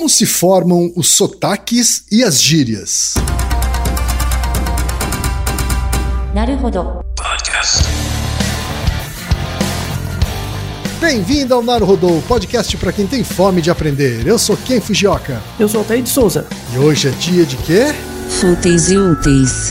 Como se formam os sotaques e as gírias? Bem-vindo ao Naruhodo, podcast para quem tem fome de aprender. Eu sou Ken Fujioka. Eu sou Altair de Souza. E hoje é dia de quê? Fúteis e úteis.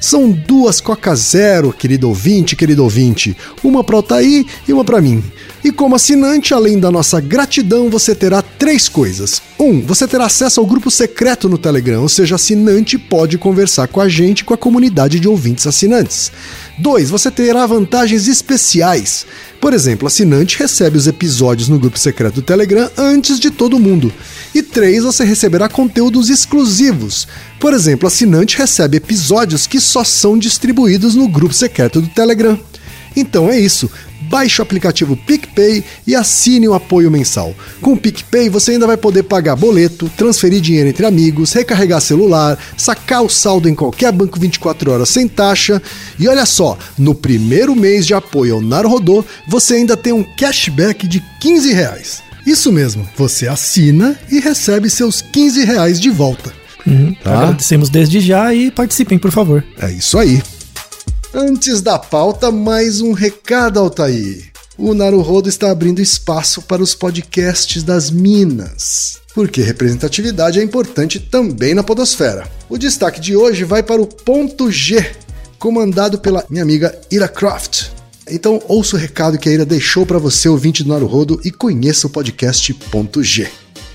São duas Coca Zero, querido ouvinte, querido ouvinte. Uma para o Altair e uma para mim. E como assinante, além da nossa gratidão, você terá três coisas. Um, você terá acesso ao grupo secreto no Telegram, ou seja, assinante pode conversar com a gente com a comunidade de ouvintes assinantes. Dois, você terá vantagens especiais. Por exemplo, assinante recebe os episódios no grupo secreto do Telegram antes de todo mundo. E três, você receberá conteúdos exclusivos. Por exemplo, assinante recebe episódios que só são distribuídos no grupo secreto do Telegram. Então é isso. Baixe o aplicativo PicPay e assine o apoio mensal. Com o PicPay você ainda vai poder pagar boleto, transferir dinheiro entre amigos, recarregar celular, sacar o saldo em qualquer banco 24 horas sem taxa. E olha só, no primeiro mês de apoio ao Narodô, você ainda tem um cashback de 15 reais. Isso mesmo, você assina e recebe seus 15 reais de volta. Uhum, tá? Agradecemos desde já e participem, por favor. É isso aí. Antes da pauta, mais um recado, Altair. O Naruhodo está abrindo espaço para os podcasts das Minas, porque representatividade é importante também na podosfera. O destaque de hoje vai para o Ponto G, comandado pela minha amiga Ira Croft. Então ouça o recado que a Ira deixou para você, ouvinte do Naruhodo, e conheça o podcast Ponto G.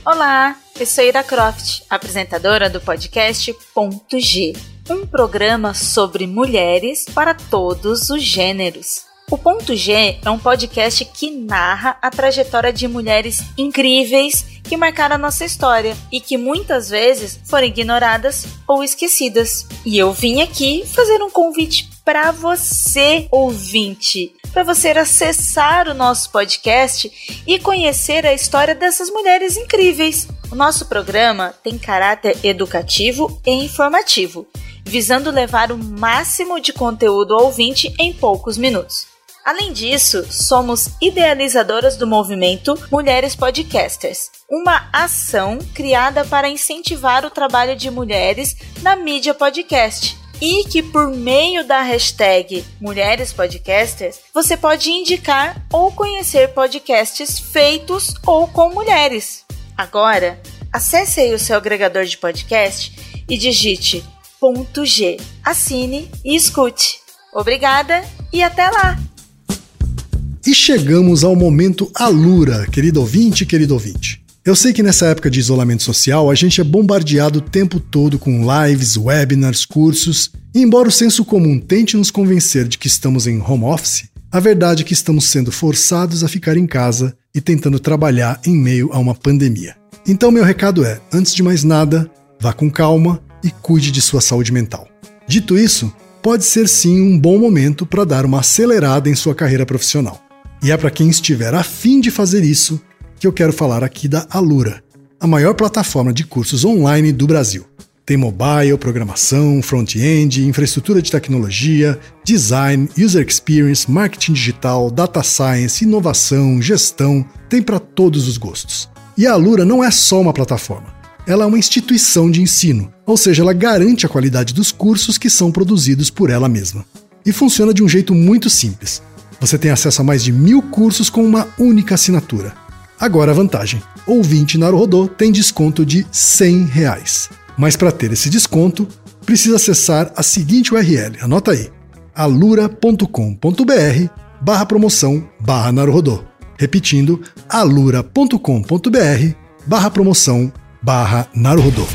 Olá, eu sou Ira Croft, apresentadora do podcast Ponto G um programa sobre mulheres para todos os gêneros. O Ponto G é um podcast que narra a trajetória de mulheres incríveis que marcaram a nossa história e que muitas vezes foram ignoradas ou esquecidas. E eu vim aqui fazer um convite para você, ouvinte, para você acessar o nosso podcast e conhecer a história dessas mulheres incríveis. O nosso programa tem caráter educativo e informativo visando levar o máximo de conteúdo ao ouvinte em poucos minutos. Além disso, somos idealizadoras do movimento Mulheres Podcasters, uma ação criada para incentivar o trabalho de mulheres na mídia podcast. E que por meio da hashtag Mulheres Podcasters, você pode indicar ou conhecer podcasts feitos ou com mulheres. Agora, acesse aí o seu agregador de podcast e digite G. Assine e escute. Obrigada e até lá! E chegamos ao momento Alura, querido ouvinte, querido ouvinte. Eu sei que nessa época de isolamento social a gente é bombardeado o tempo todo com lives, webinars, cursos, e embora o senso comum tente nos convencer de que estamos em home office, a verdade é que estamos sendo forçados a ficar em casa e tentando trabalhar em meio a uma pandemia. Então, meu recado é: antes de mais nada, vá com calma, e cuide de sua saúde mental. Dito isso, pode ser sim um bom momento para dar uma acelerada em sua carreira profissional. E é para quem estiver afim de fazer isso que eu quero falar aqui da Alura, a maior plataforma de cursos online do Brasil. Tem mobile, programação, front-end, infraestrutura de tecnologia, design, user experience, marketing digital, data science, inovação, gestão, tem para todos os gostos. E a Alura não é só uma plataforma ela é uma instituição de ensino, ou seja, ela garante a qualidade dos cursos que são produzidos por ela mesma. E funciona de um jeito muito simples. Você tem acesso a mais de mil cursos com uma única assinatura. Agora a vantagem: ouvinte Naruhodô tem desconto de 100 reais. Mas para ter esse desconto, precisa acessar a seguinte URL, anota aí, alura.com.br barra promoção barra. Repetindo, alura.com.br barra promoção barra Naruhodô.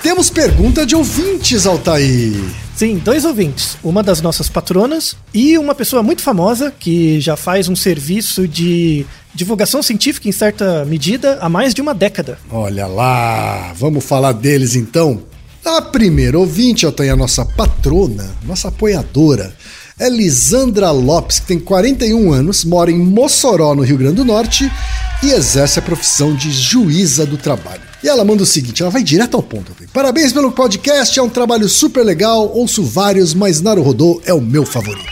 Temos pergunta de ouvintes, Altair. Sim, dois ouvintes. Uma das nossas patronas e uma pessoa muito famosa que já faz um serviço de divulgação científica em certa medida há mais de uma década. Olha lá, vamos falar deles então. A primeira ouvinte, tem a nossa patrona, nossa apoiadora, é Lisandra Lopes, que tem 41 anos, mora em Mossoró, no Rio Grande do Norte, e exerce a profissão de juíza do trabalho. E ela manda o seguinte, ela vai direto ao ponto. Parabéns pelo podcast, é um trabalho super legal, ouço vários, mas Naruhodô é o meu favorito.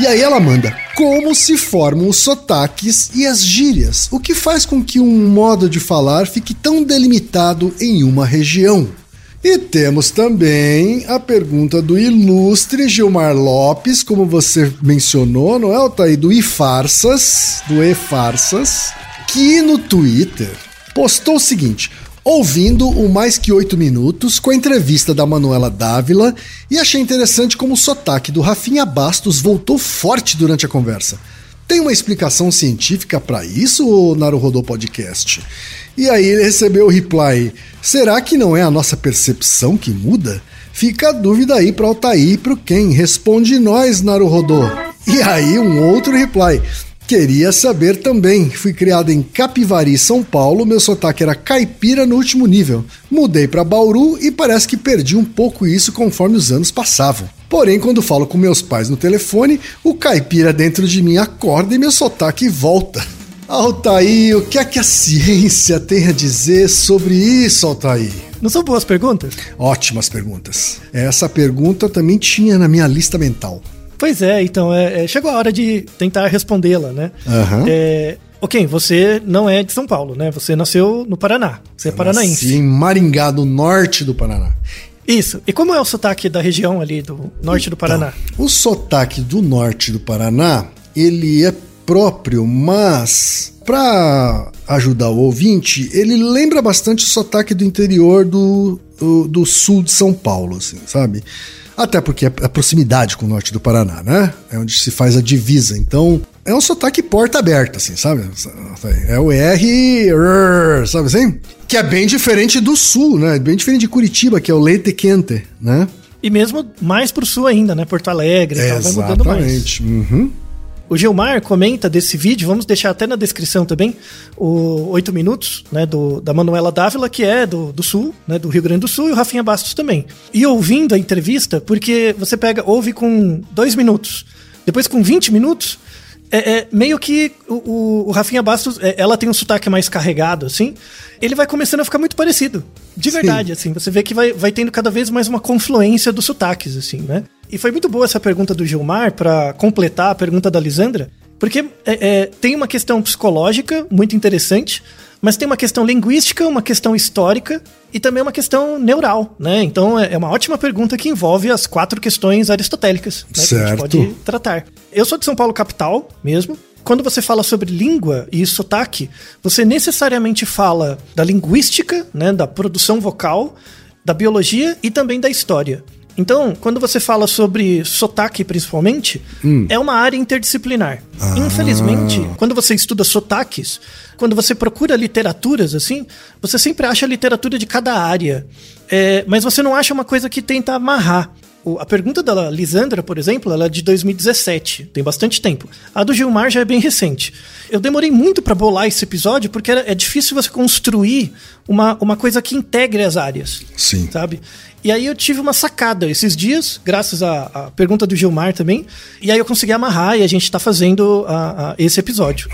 E aí ela manda, como se formam os sotaques e as gírias, o que faz com que um modo de falar fique tão delimitado em uma região. E temos também a pergunta do ilustre Gilmar Lopes, como você mencionou, não é, Altair? Do iFarsas, do e-farsas, que no Twitter postou o seguinte: ouvindo o Mais Que Oito Minutos com a entrevista da Manuela Dávila e achei interessante como o sotaque do Rafinha Bastos voltou forte durante a conversa. Tem uma explicação científica para isso, Naruhodô Podcast? E aí ele recebeu o reply: será que não é a nossa percepção que muda? Fica a dúvida aí para Altair e para quem responde nós, Naruhodô. E aí um outro reply: Queria saber também. Fui criado em Capivari, São Paulo. Meu sotaque era caipira no último nível. Mudei para Bauru e parece que perdi um pouco isso conforme os anos passavam. Porém, quando falo com meus pais no telefone, o caipira dentro de mim acorda e meu sotaque volta. Altair, o que é que a ciência tem a dizer sobre isso, Altair? Não são boas perguntas? Ótimas perguntas. Essa pergunta também tinha na minha lista mental. Pois é, então, é, é, chegou a hora de tentar respondê-la, né? Uhum. É, ok, você não é de São Paulo, né? Você nasceu no Paraná. Você é paranaense. Nasci em Maringá, no norte do Paraná. Isso. E como é o sotaque da região ali do norte do Então, Paraná? O sotaque do norte do Paraná, ele é próprio, mas para ajudar o ouvinte, ele lembra bastante o sotaque do interior do, do, do sul de São Paulo, assim, sabe? Até porque é a proximidade com o norte do Paraná, né? É onde se faz a divisa. Então, é um sotaque porta aberta, assim, sabe? É o R, sabe assim? Que é bem diferente do sul, né? Bem diferente de Curitiba, que é o leite quente, né? E mesmo mais pro sul ainda, né? Porto Alegre e tal, vai mudando mais. Exatamente. Uhum. O Gilmar comenta desse vídeo, vamos deixar até na descrição também, o 8 minutos, né, do, da Manuela Dávila, que é do, do Sul, né, do Rio Grande do Sul, e o Rafinha Bastos também. E ouvindo a entrevista, porque você pega, ouve com 2 minutos, depois com 20 minutos, é, é meio que o, o, Rafinha Bastos, é, ela tem um sotaque mais carregado, assim, ele vai começando a ficar muito parecido. De verdade, assim, você vê que vai, vai tendo cada vez mais uma confluência dos sotaques, assim, né? E foi muito boa essa pergunta do Gilmar para completar a pergunta da Lisandra, porque é, é, tem uma questão psicológica muito interessante, mas tem uma questão linguística, uma questão histórica e também uma questão neural, né? Então é é uma ótima pergunta que envolve as quatro questões aristotélicas né, que a Certo. gente pode tratar. Eu sou de São Paulo capital mesmo. Quando você fala sobre língua e sotaque, você necessariamente fala da linguística, né, da produção vocal, da biologia e também da história. Então, quando você fala sobre sotaque, principalmente, é uma área interdisciplinar. Infelizmente, quando você estuda sotaques, quando você procura literaturas, assim, você sempre acha a literatura de cada área. É, mas você não acha uma coisa que tenta amarrar. A pergunta da Lisandra, por exemplo, ela é de 2017, tem bastante tempo. A do Gilmar já é bem recente. Eu demorei muito para bolar esse episódio porque é difícil você construir uma, uma coisa que integre as áreas Sim. sabe? E aí eu tive uma sacada esses dias, graças à, pergunta do Gilmar também, e aí eu consegui amarrar e a gente tá fazendo a- a- esse episódio,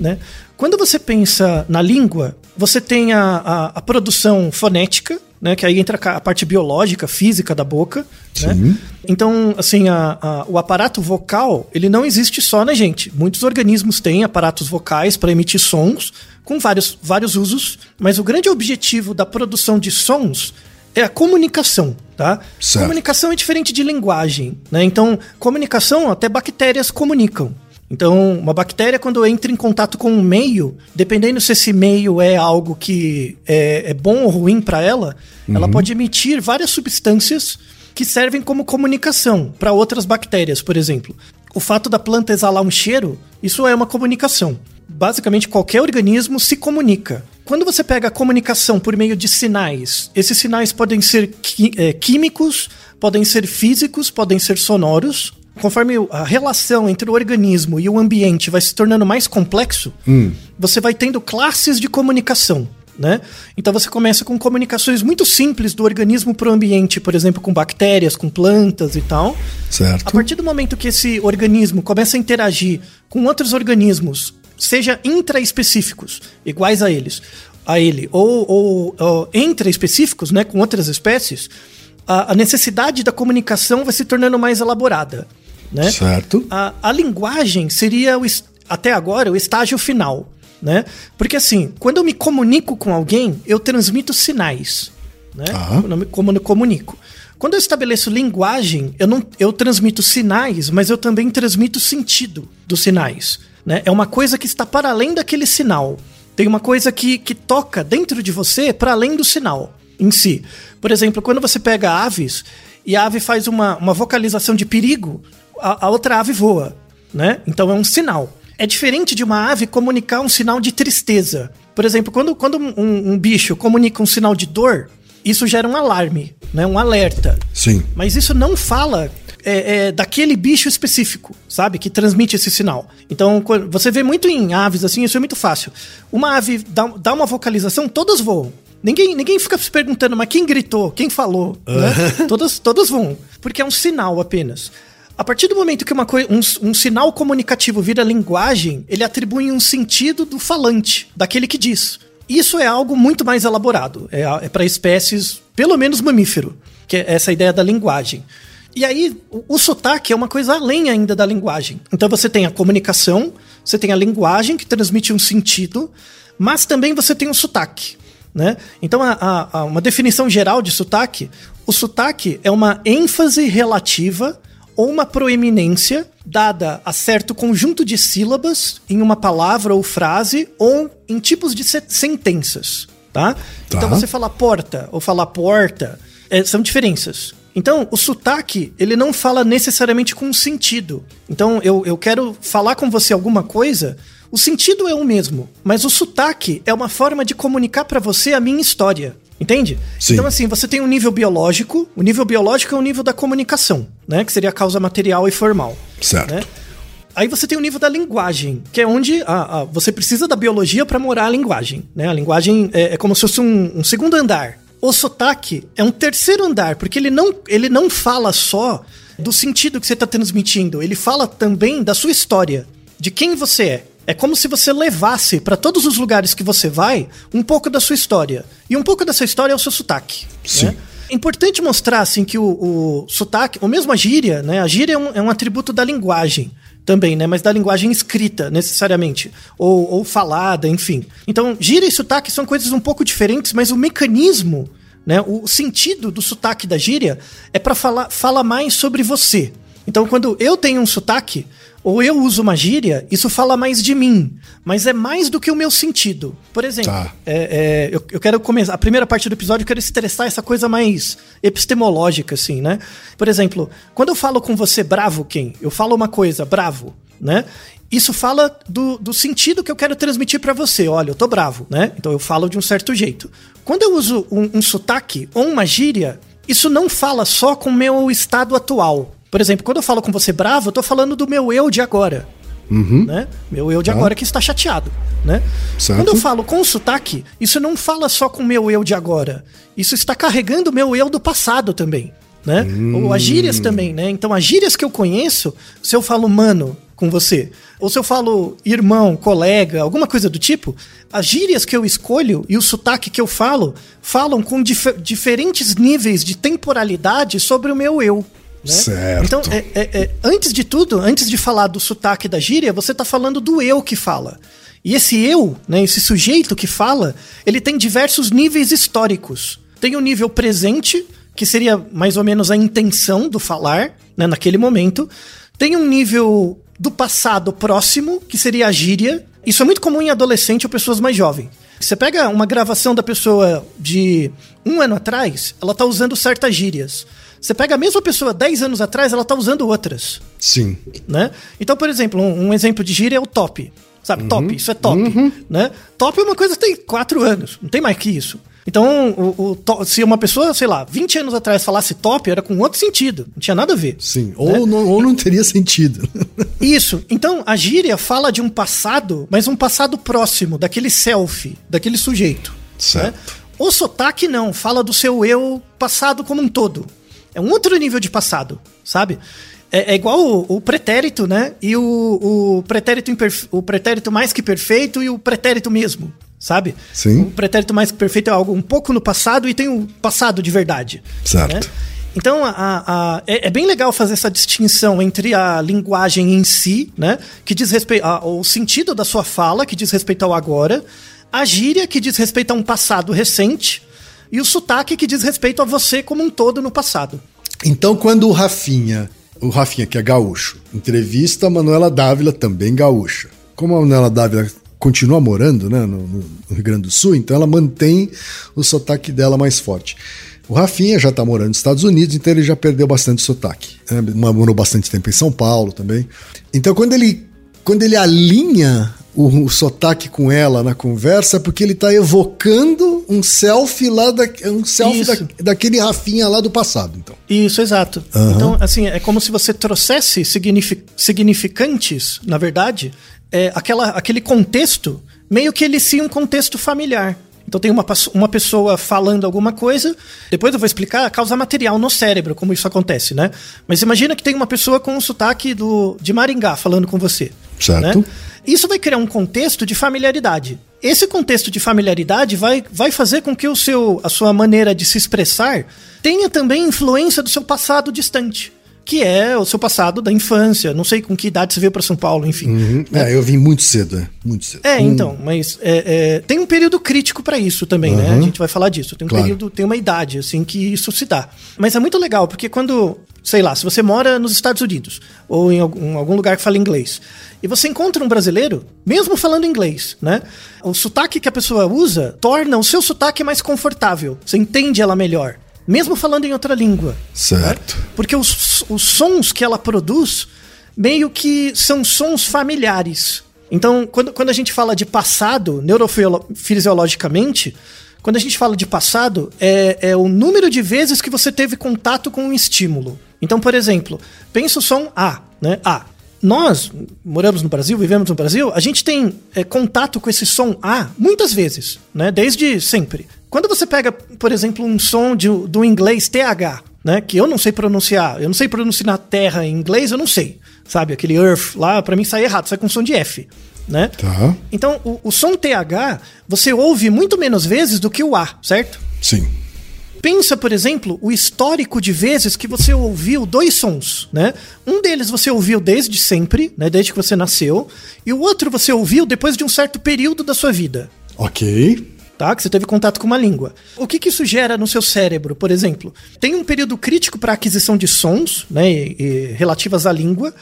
né? Quando você pensa na língua, você tem a, a- a produção fonética, né? Que aí entra a parte biológica, física da boca, né? Então, assim, a- a- o aparato vocal, ele não existe só na gente. Muitos organismos têm aparatos vocais para emitir sons, com vários, vários usos, mas o grande objetivo da produção de sons é a comunicação, tá? Certo. Comunicação é diferente de linguagem, né? Então, comunicação, até bactérias comunicam. Então, uma bactéria, quando entra em contato com um meio, dependendo se esse meio é algo que é, é bom ou ruim para ela, ela pode emitir várias substâncias que servem como comunicação para outras bactérias, por exemplo. O fato da planta exalar um cheiro, isso é uma comunicação. Basicamente, qualquer organismo se comunica. Quando você pega a comunicação por meio de sinais, esses sinais podem ser qui- eh, químicos, podem ser físicos, podem ser sonoros. conforme a relação entre o organismo e o ambiente vai se tornando mais complexo, você vai tendo classes de comunicação. Né? Então você começa com comunicações muito simples do organismo para o ambiente, por exemplo, com bactérias, com plantas e tal. Certo. A partir do momento que esse organismo começa a interagir com outros organismos, seja intraespecíficos, iguais a eles, a ele, ou, ou, ou intraespecíficos, né, com outras espécies, a, a necessidade da comunicação vai se tornando mais elaborada. Né? Certo. A, a linguagem seria, o, até agora, o estágio final. Né? Porque assim, quando eu me comunico com alguém, eu transmito sinais. Né? Tá. Quando eu comunico. Quando eu estabeleço linguagem, eu, não, eu transmito sinais, mas eu também transmito sentido dos sinais. Né? É uma coisa que está para além daquele sinal. Tem uma coisa que, que toca dentro de você para além do sinal em si. Por exemplo, quando você pega aves e a ave faz uma, uma vocalização de perigo, a, a outra ave voa. Né? Então é um sinal. É diferente de uma ave comunicar um sinal de tristeza. Por exemplo, quando, quando um, um bicho comunica um sinal de dor, isso gera um alarme, né? um alerta. Sim. Mas isso não fala é, é, daquele bicho específico, sabe? Que transmite esse sinal. Então, você vê muito em aves assim, isso é muito fácil. Uma ave dá, dá uma vocalização, todas voam. Ninguém, ninguém fica se perguntando, mas quem gritou? Quem falou? Né? todas, todas vão. Porque é um sinal apenas. A partir do momento que uma um, um sinal comunicativo vira linguagem, ele atribui um sentido do falante, daquele que diz. Isso é algo muito mais elaborado. É, é para espécies, pelo menos mamífero, que é essa ideia da linguagem. E aí, o, o sotaque é uma coisa além ainda da linguagem. Então você tem a comunicação, você tem a linguagem que transmite um sentido, mas também você tem o sotaque. Né? Então, a, a- uma definição geral de sotaque: o sotaque é uma ênfase relativa ou uma proeminência dada a certo conjunto de sílabas em uma palavra ou frase ou em tipos de se- sentenças, tá? Tá. Então você falar porta ou falar porta é, são diferenças. Então, o sotaque, ele não fala necessariamente com sentido. Então, eu, eu quero falar com você alguma coisa, o sentido é o mesmo, mas o sotaque é uma forma de comunicar pra você a minha história. Entende? Sim. Então, assim, você tem um nível biológico, o nível biológico é o nível da comunicação, né? Que seria a causa material e formal. Certo. né? Aí você tem o nível da linguagem, que é onde a- a- você precisa da biologia para morar a linguagem. Né? A linguagem é, é como se fosse um, um segundo andar. O sotaque é um terceiro andar, porque ele não, ele não fala só do sentido que você está transmitindo, ele fala também da sua história, de quem você é. É como se você levasse para todos os lugares que você vai um pouco da sua história. E um pouco dessa história é o seu sotaque. Sim. né? É importante mostrar assim que o, o sotaque, ou mesmo a gíria, né? A gíria é um, é um atributo da linguagem também, né? Mas da linguagem escrita, necessariamente. Ou, ou falada, enfim. Então, gíria e sotaque são coisas um pouco diferentes, mas o mecanismo, né? O sentido do sotaque da gíria é para falar fala mais sobre você. Então, quando eu tenho um sotaque, ou eu uso uma gíria, isso fala mais de mim. Mas é mais do que o meu sentido. Por exemplo, Tá. é, é, eu, eu quero começar. A primeira parte do episódio eu quero estressar essa coisa mais epistemológica, assim, né? Por exemplo, quando eu falo com você bravo, quem? Eu falo uma coisa, bravo, né? Isso fala do, do sentido que eu quero transmitir pra você. Olha, eu tô bravo, né? Então eu falo de um certo jeito. Quando eu uso um, um sotaque ou uma gíria, isso não fala só com o meu estado atual. Por exemplo, quando eu falo com você bravo, eu tô falando do meu eu de agora. Né? Meu eu de agora que está chateado. Né? Certo. Quando eu falo com sotaque, isso não fala só com o meu eu de agora. Isso está carregando o meu eu do passado também. Né? Ou as gírias também, né? Então, as gírias que eu conheço, se eu falo mano com você, ou se eu falo irmão, colega, alguma coisa do tipo, as gírias que eu escolho e o sotaque que eu falo falam com dif- diferentes níveis de temporalidade sobre o meu eu. Né? Certo. Então, é, é- é- antes de tudo, antes de falar do sotaque da gíria, você tá falando do eu que fala. E esse eu, né, esse sujeito que fala, ele tem diversos níveis históricos. Tem o nível presente, que seria mais ou menos a intenção do falar, né, naquele momento. Tem um nível do passado próximo, que seria a gíria. Isso é muito comum em adolescente ou pessoas mais jovens. Você pega uma gravação da pessoa de um ano atrás, ela tá usando certas gírias. Você pega a mesma pessoa 10 anos atrás, ela tá usando outras, Sim. né? Então, por exemplo, um, um exemplo de gíria é o top. Sabe, top, isso é top, né? Top é uma coisa que tem quatro anos, não tem mais que isso. Então, o, o to- se uma pessoa, sei lá, 20 anos atrás falasse top, era com outro sentido. Não tinha nada a ver. Sim, ou, não, ou não teria sentido. Isso. Então, a gíria fala de um passado, mas um passado próximo, daquele selfie, daquele sujeito. Certo. né? O sotaque não, fala do seu eu passado como um todo. É um outro nível de passado, sabe? É, é igual o, o pretérito, né? E o, o, pretérito imperfe- o pretérito mais que perfeito e o pretérito mesmo, sabe? Sim. O pretérito mais que perfeito é algo um pouco no passado e tem o passado de verdade. Certo. né? Então, a- a- a- é, é bem legal fazer essa distinção entre a linguagem em si, né? Que diz respeito ao sentido da sua fala, que diz respeito ao agora, a gíria, que diz respeito a um passado recente, e o sotaque, que diz respeito a você como um todo no passado. Então, quando o Rafinha, o Rafinha, que é gaúcho, entrevista a Manuela Dávila, também gaúcha. Como a Manuela Dávila continua morando né, no, no- Rio Grande do Sul, então ela mantém o sotaque dela mais forte. O Rafinha já está morando nos Estados Unidos, então ele já perdeu bastante sotaque. né? Morou bastante tempo em São Paulo também. Então, quando ele, quando ele alinha o, o sotaque com ela na conversa, é porque ele está evocando um selfie lá, da, um selfie da- daquele Rafinha lá do passado. Então. Isso, exato. Aham. Então, assim, é como se você trouxesse signifi- significantes, na verdade, é, aquela, aquele contexto, meio que ele sim um contexto familiar. Então tem uma, uma pessoa falando alguma coisa, depois eu vou explicar a causa material no cérebro, como isso acontece, né? Mas imagina que tem uma pessoa com um sotaque do, de Maringá falando com você. Certo. né? Isso vai criar um contexto de familiaridade. Esse contexto de familiaridade vai, vai fazer com que o seu, a sua maneira de se expressar tenha também influência do seu passado distante, que é o seu passado da infância. Não sei com que idade você veio para São Paulo, enfim. Uhum. É, eu vim muito cedo, é. Muito cedo. É, Com- então, mas é, é, tem um período crítico para isso também, né? A gente vai falar disso. Tem um Claro. período, tem uma idade, assim, que isso se dá. Mas é muito legal, porque quando, sei lá, se você mora nos Estados Unidos ou em algum, lugar que fala inglês, e você encontra um brasileiro, mesmo falando inglês, né? O sotaque que a pessoa usa torna o seu sotaque mais confortável. Você entende ela melhor. Mesmo falando em outra língua. Certo. Porque os, os sons que ela produz meio que são sons familiares. Então, quando, quando a gente fala de passado, neurofisiologicamente, quando a gente fala de passado, é, é o número de vezes que você teve contato com um estímulo. Então, por exemplo, pensa o som A, né? A. Nós moramos no Brasil, vivemos no Brasil, a gente tem é, contato com esse som A muitas vezes, né? Desde sempre. Quando você pega, por exemplo, um som de- do inglês TH, né? Que eu não sei pronunciar, eu não sei pronunciar terra em inglês, eu não sei. Sabe? Aquele earth lá, pra mim sai errado, sai com som de F, né? Tá. Então, o, o som TH você ouve muito menos vezes do que o A, certo? Sim. Pensa, por exemplo, o histórico de vezes que você ouviu dois sons, né? Um deles você ouviu desde sempre, né? Desde que você nasceu, e o outro você ouviu depois de um certo período da sua vida. Ok. Tá? Que você teve contato com uma língua. O que, que isso gera no seu cérebro, por exemplo? Tem um período crítico para aquisição de sons, né, e- e relativas à língua.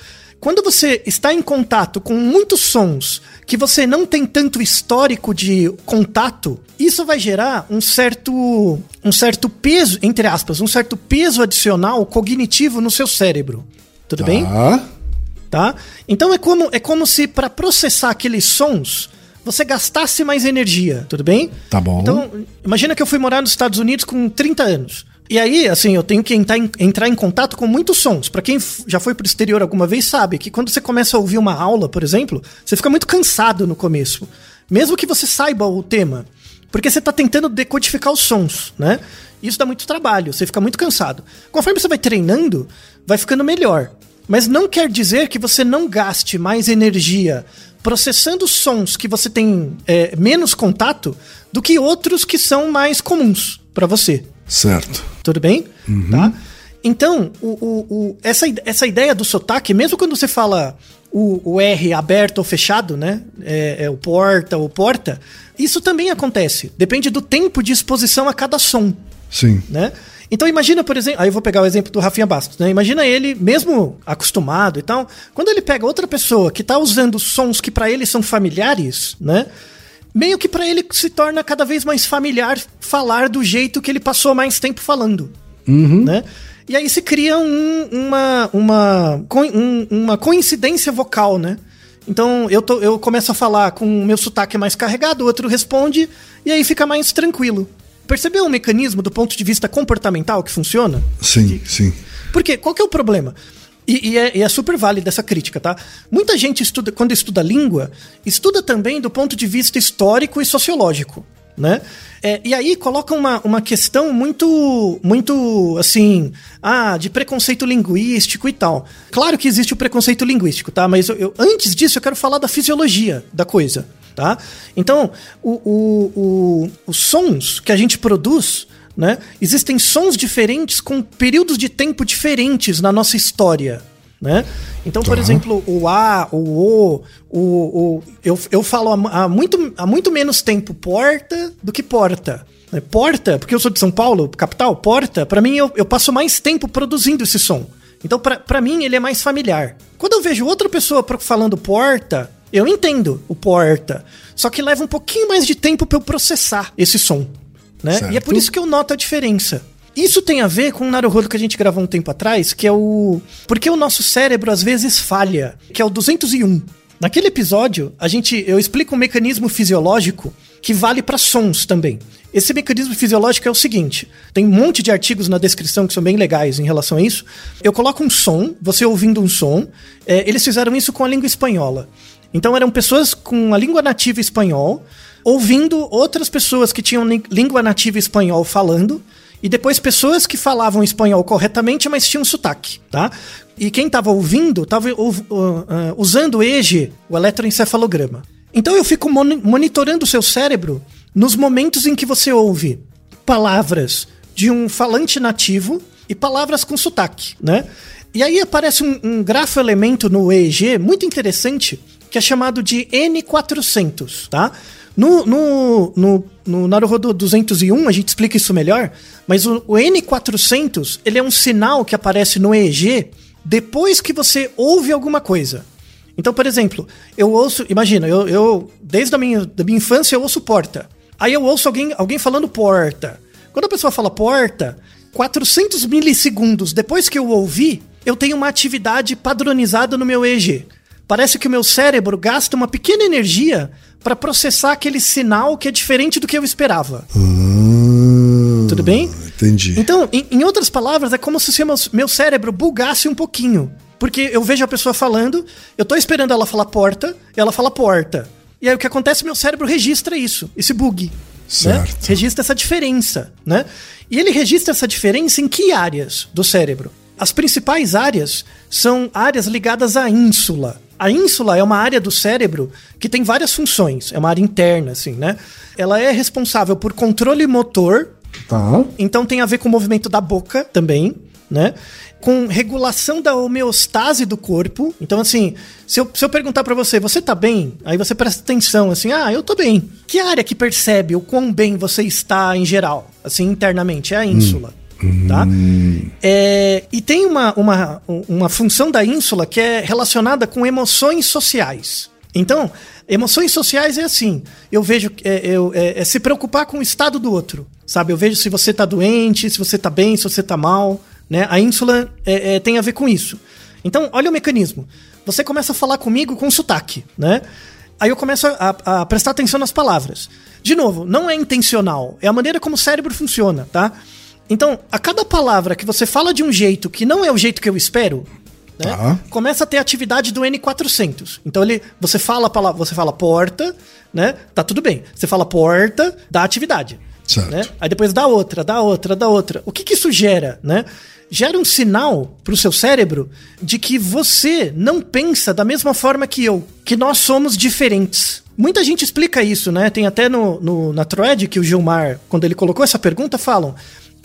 Quando você está em contato com muitos sons que você não tem tanto histórico de contato, isso vai gerar um certo, um certo peso, entre aspas, um certo peso adicional cognitivo no seu cérebro. Tudo bem? Tá. tá? Então é como, é como se para processar aqueles sons você gastasse mais energia, tudo bem? Tá bom. Então, imagina que eu fui morar nos Estados Unidos com 30 anos. E aí, assim, eu tenho que entrar em, entrar em contato com muitos sons. Pra quem já foi pro exterior alguma vez sabe que quando você começa a ouvir uma aula, por exemplo, você fica muito cansado no começo. Mesmo que você saiba o tema. Porque você tá tentando decodificar os sons, né? Isso dá muito trabalho, você fica muito cansado. Conforme você vai treinando, vai ficando melhor. Mas não quer dizer que você não gaste mais energia processando sons que você tem é, menos contato do que outros que são mais comuns pra você. Certo. Tudo bem? Tá? Então, o, o- o- essa, essa ideia do sotaque, mesmo quando você fala o, o R aberto ou fechado, né? É, é o porta ou porta, isso também acontece. Depende do tempo de exposição a cada som Sim. né? Então imagina, por exemplo, aí eu vou pegar o exemplo do Rafinha Bastos, né? Imagina ele, mesmo acostumado e tal, quando ele pega outra pessoa que tá usando sons que pra ele são familiares, né? Meio que pra ele se torna cada vez mais familiar falar do jeito que ele passou mais tempo falando, né? E aí se cria um- uma, uma, um- uma coincidência vocal, né? Então eu, tô, eu começo a falar com o meu sotaque mais carregado, o outro responde, e aí fica mais tranquilo. Percebeu o mecanismo do ponto de vista comportamental que funciona? Sim, sim. Porque qual que é o problema? E, e, é, e, é, super válida essa crítica, tá? Muita gente estuda, quando estuda língua, estuda também do ponto de vista histórico e sociológico, né? É, e aí coloca uma, uma questão muito, muito, assim, ah, de preconceito linguístico e tal. Claro que existe o preconceito linguístico, tá? Mas eu, eu antes disso eu quero falar da fisiologia da coisa, tá? Então, o, o, o, os sons que a gente produz né? Existem sons diferentes com períodos de tempo diferentes na nossa história. Né? Então, por exemplo, o A, o O, o, o eu, eu falo há, há, muito, há muito menos tempo porta do que porta. Né? Porta, porque eu sou de São Paulo, capital, porta, para mim eu, eu passo mais tempo produzindo esse som. Então, para mim, ele é mais familiar. Quando eu vejo outra pessoa falando porta, eu entendo o porta. Só que leva um pouquinho mais de tempo para eu processar esse som né? Certo. E é por isso que eu noto a diferença. Isso tem a ver com um Naruhodo que a gente gravou um tempo atrás, que é o. Porque o nosso cérebro às vezes falha, que é o 201. Naquele episódio, a gente eu explico um mecanismo fisiológico que vale para sons também. Esse mecanismo fisiológico é o seguinte: tem um monte de artigos na descrição que são bem legais em relação a isso. Eu coloco um som, você ouvindo um som. É, eles fizeram isso com a língua espanhola. Então eram pessoas com a língua nativa espanhol ouvindo outras pessoas que tinham língua nativa espanhol falando, e depois pessoas que falavam espanhol corretamente, mas tinham sotaque, tá? E quem estava ouvindo estava uh, uh, usando o EEG, o eletroencefalograma. Então eu fico mon monitorando o seu cérebro nos momentos em que você ouve palavras de um falante nativo e palavras com sotaque, né? E aí aparece um, um grafo elemento no EEG muito interessante que é chamado de N400, tá? No, no, no, no Naruhodo 201, a gente explica isso melhor, mas o, o N400, ele é um sinal que aparece no EEG depois que você ouve alguma coisa. Então, por exemplo, eu ouço, imagina, eu, eu desde a minha, da minha infância eu ouço porta. Aí eu ouço alguém, alguém falando porta. Quando a pessoa fala porta, 400 milissegundos depois que eu ouvi, eu tenho uma atividade padronizada no meu EEG. Parece que o meu cérebro gasta uma pequena energia para processar aquele sinal que é diferente do que eu esperava. Hum, Tudo bem? Entendi. Então, em, em, outras palavras, é como se o meu, meu cérebro bugasse um pouquinho. Porque eu vejo a pessoa falando, eu tô esperando ela falar porta, e ela fala porta. E aí o que acontece? Meu cérebro registra isso, esse bug. Né? Certo. Né? Registra essa diferença, né? E ele registra essa diferença em que áreas do cérebro? As principais áreas são áreas ligadas à ínsula. A ínsula é uma área do cérebro que tem várias funções. É uma área interna, assim, né? Ela é responsável por controle motor. Tá. Então tem a ver com o movimento da boca também, né? Com regulação da homeostase do corpo. Então, assim, se eu, se eu perguntar para você, você tá bem? Aí você presta atenção, assim, ah, eu tô bem. Que área que percebe o quão bem você está em geral, assim, internamente? É a ínsula. Hum. Tá? Hum. É, e tem uma, uma, uma função da ínsula que é relacionada com emoções sociais. Então, emoções sociais é assim: eu vejo é, eu, é, é, se preocupar com o estado do outro, sabe? Eu vejo se você tá doente, se você tá bem, se você tá mal, né? A ínsula é, é, tem a ver com isso. Então, olha o mecanismo. Você começa a falar comigo com sotaque, né? Aí eu começo a, a prestar atenção nas palavras. De novo, não é intencional, é a maneira como o cérebro funciona, tá? Então, a cada palavra que você fala de um jeito que não é o jeito que eu espero, né, tá. começa a ter atividade do N400. Então ele, você fala palavra, você fala porta, né? Tá tudo bem. Você fala porta, dá atividade. Certo. Né? Aí depois dá outra, dá outra, dá outra. O que, que isso gera, né? Gera um sinal pro seu cérebro de que você não pensa da mesma forma que eu, que nós somos diferentes. Muita gente explica isso, né? Tem até no, no na thread que o Gilmar, quando ele colocou essa pergunta, falam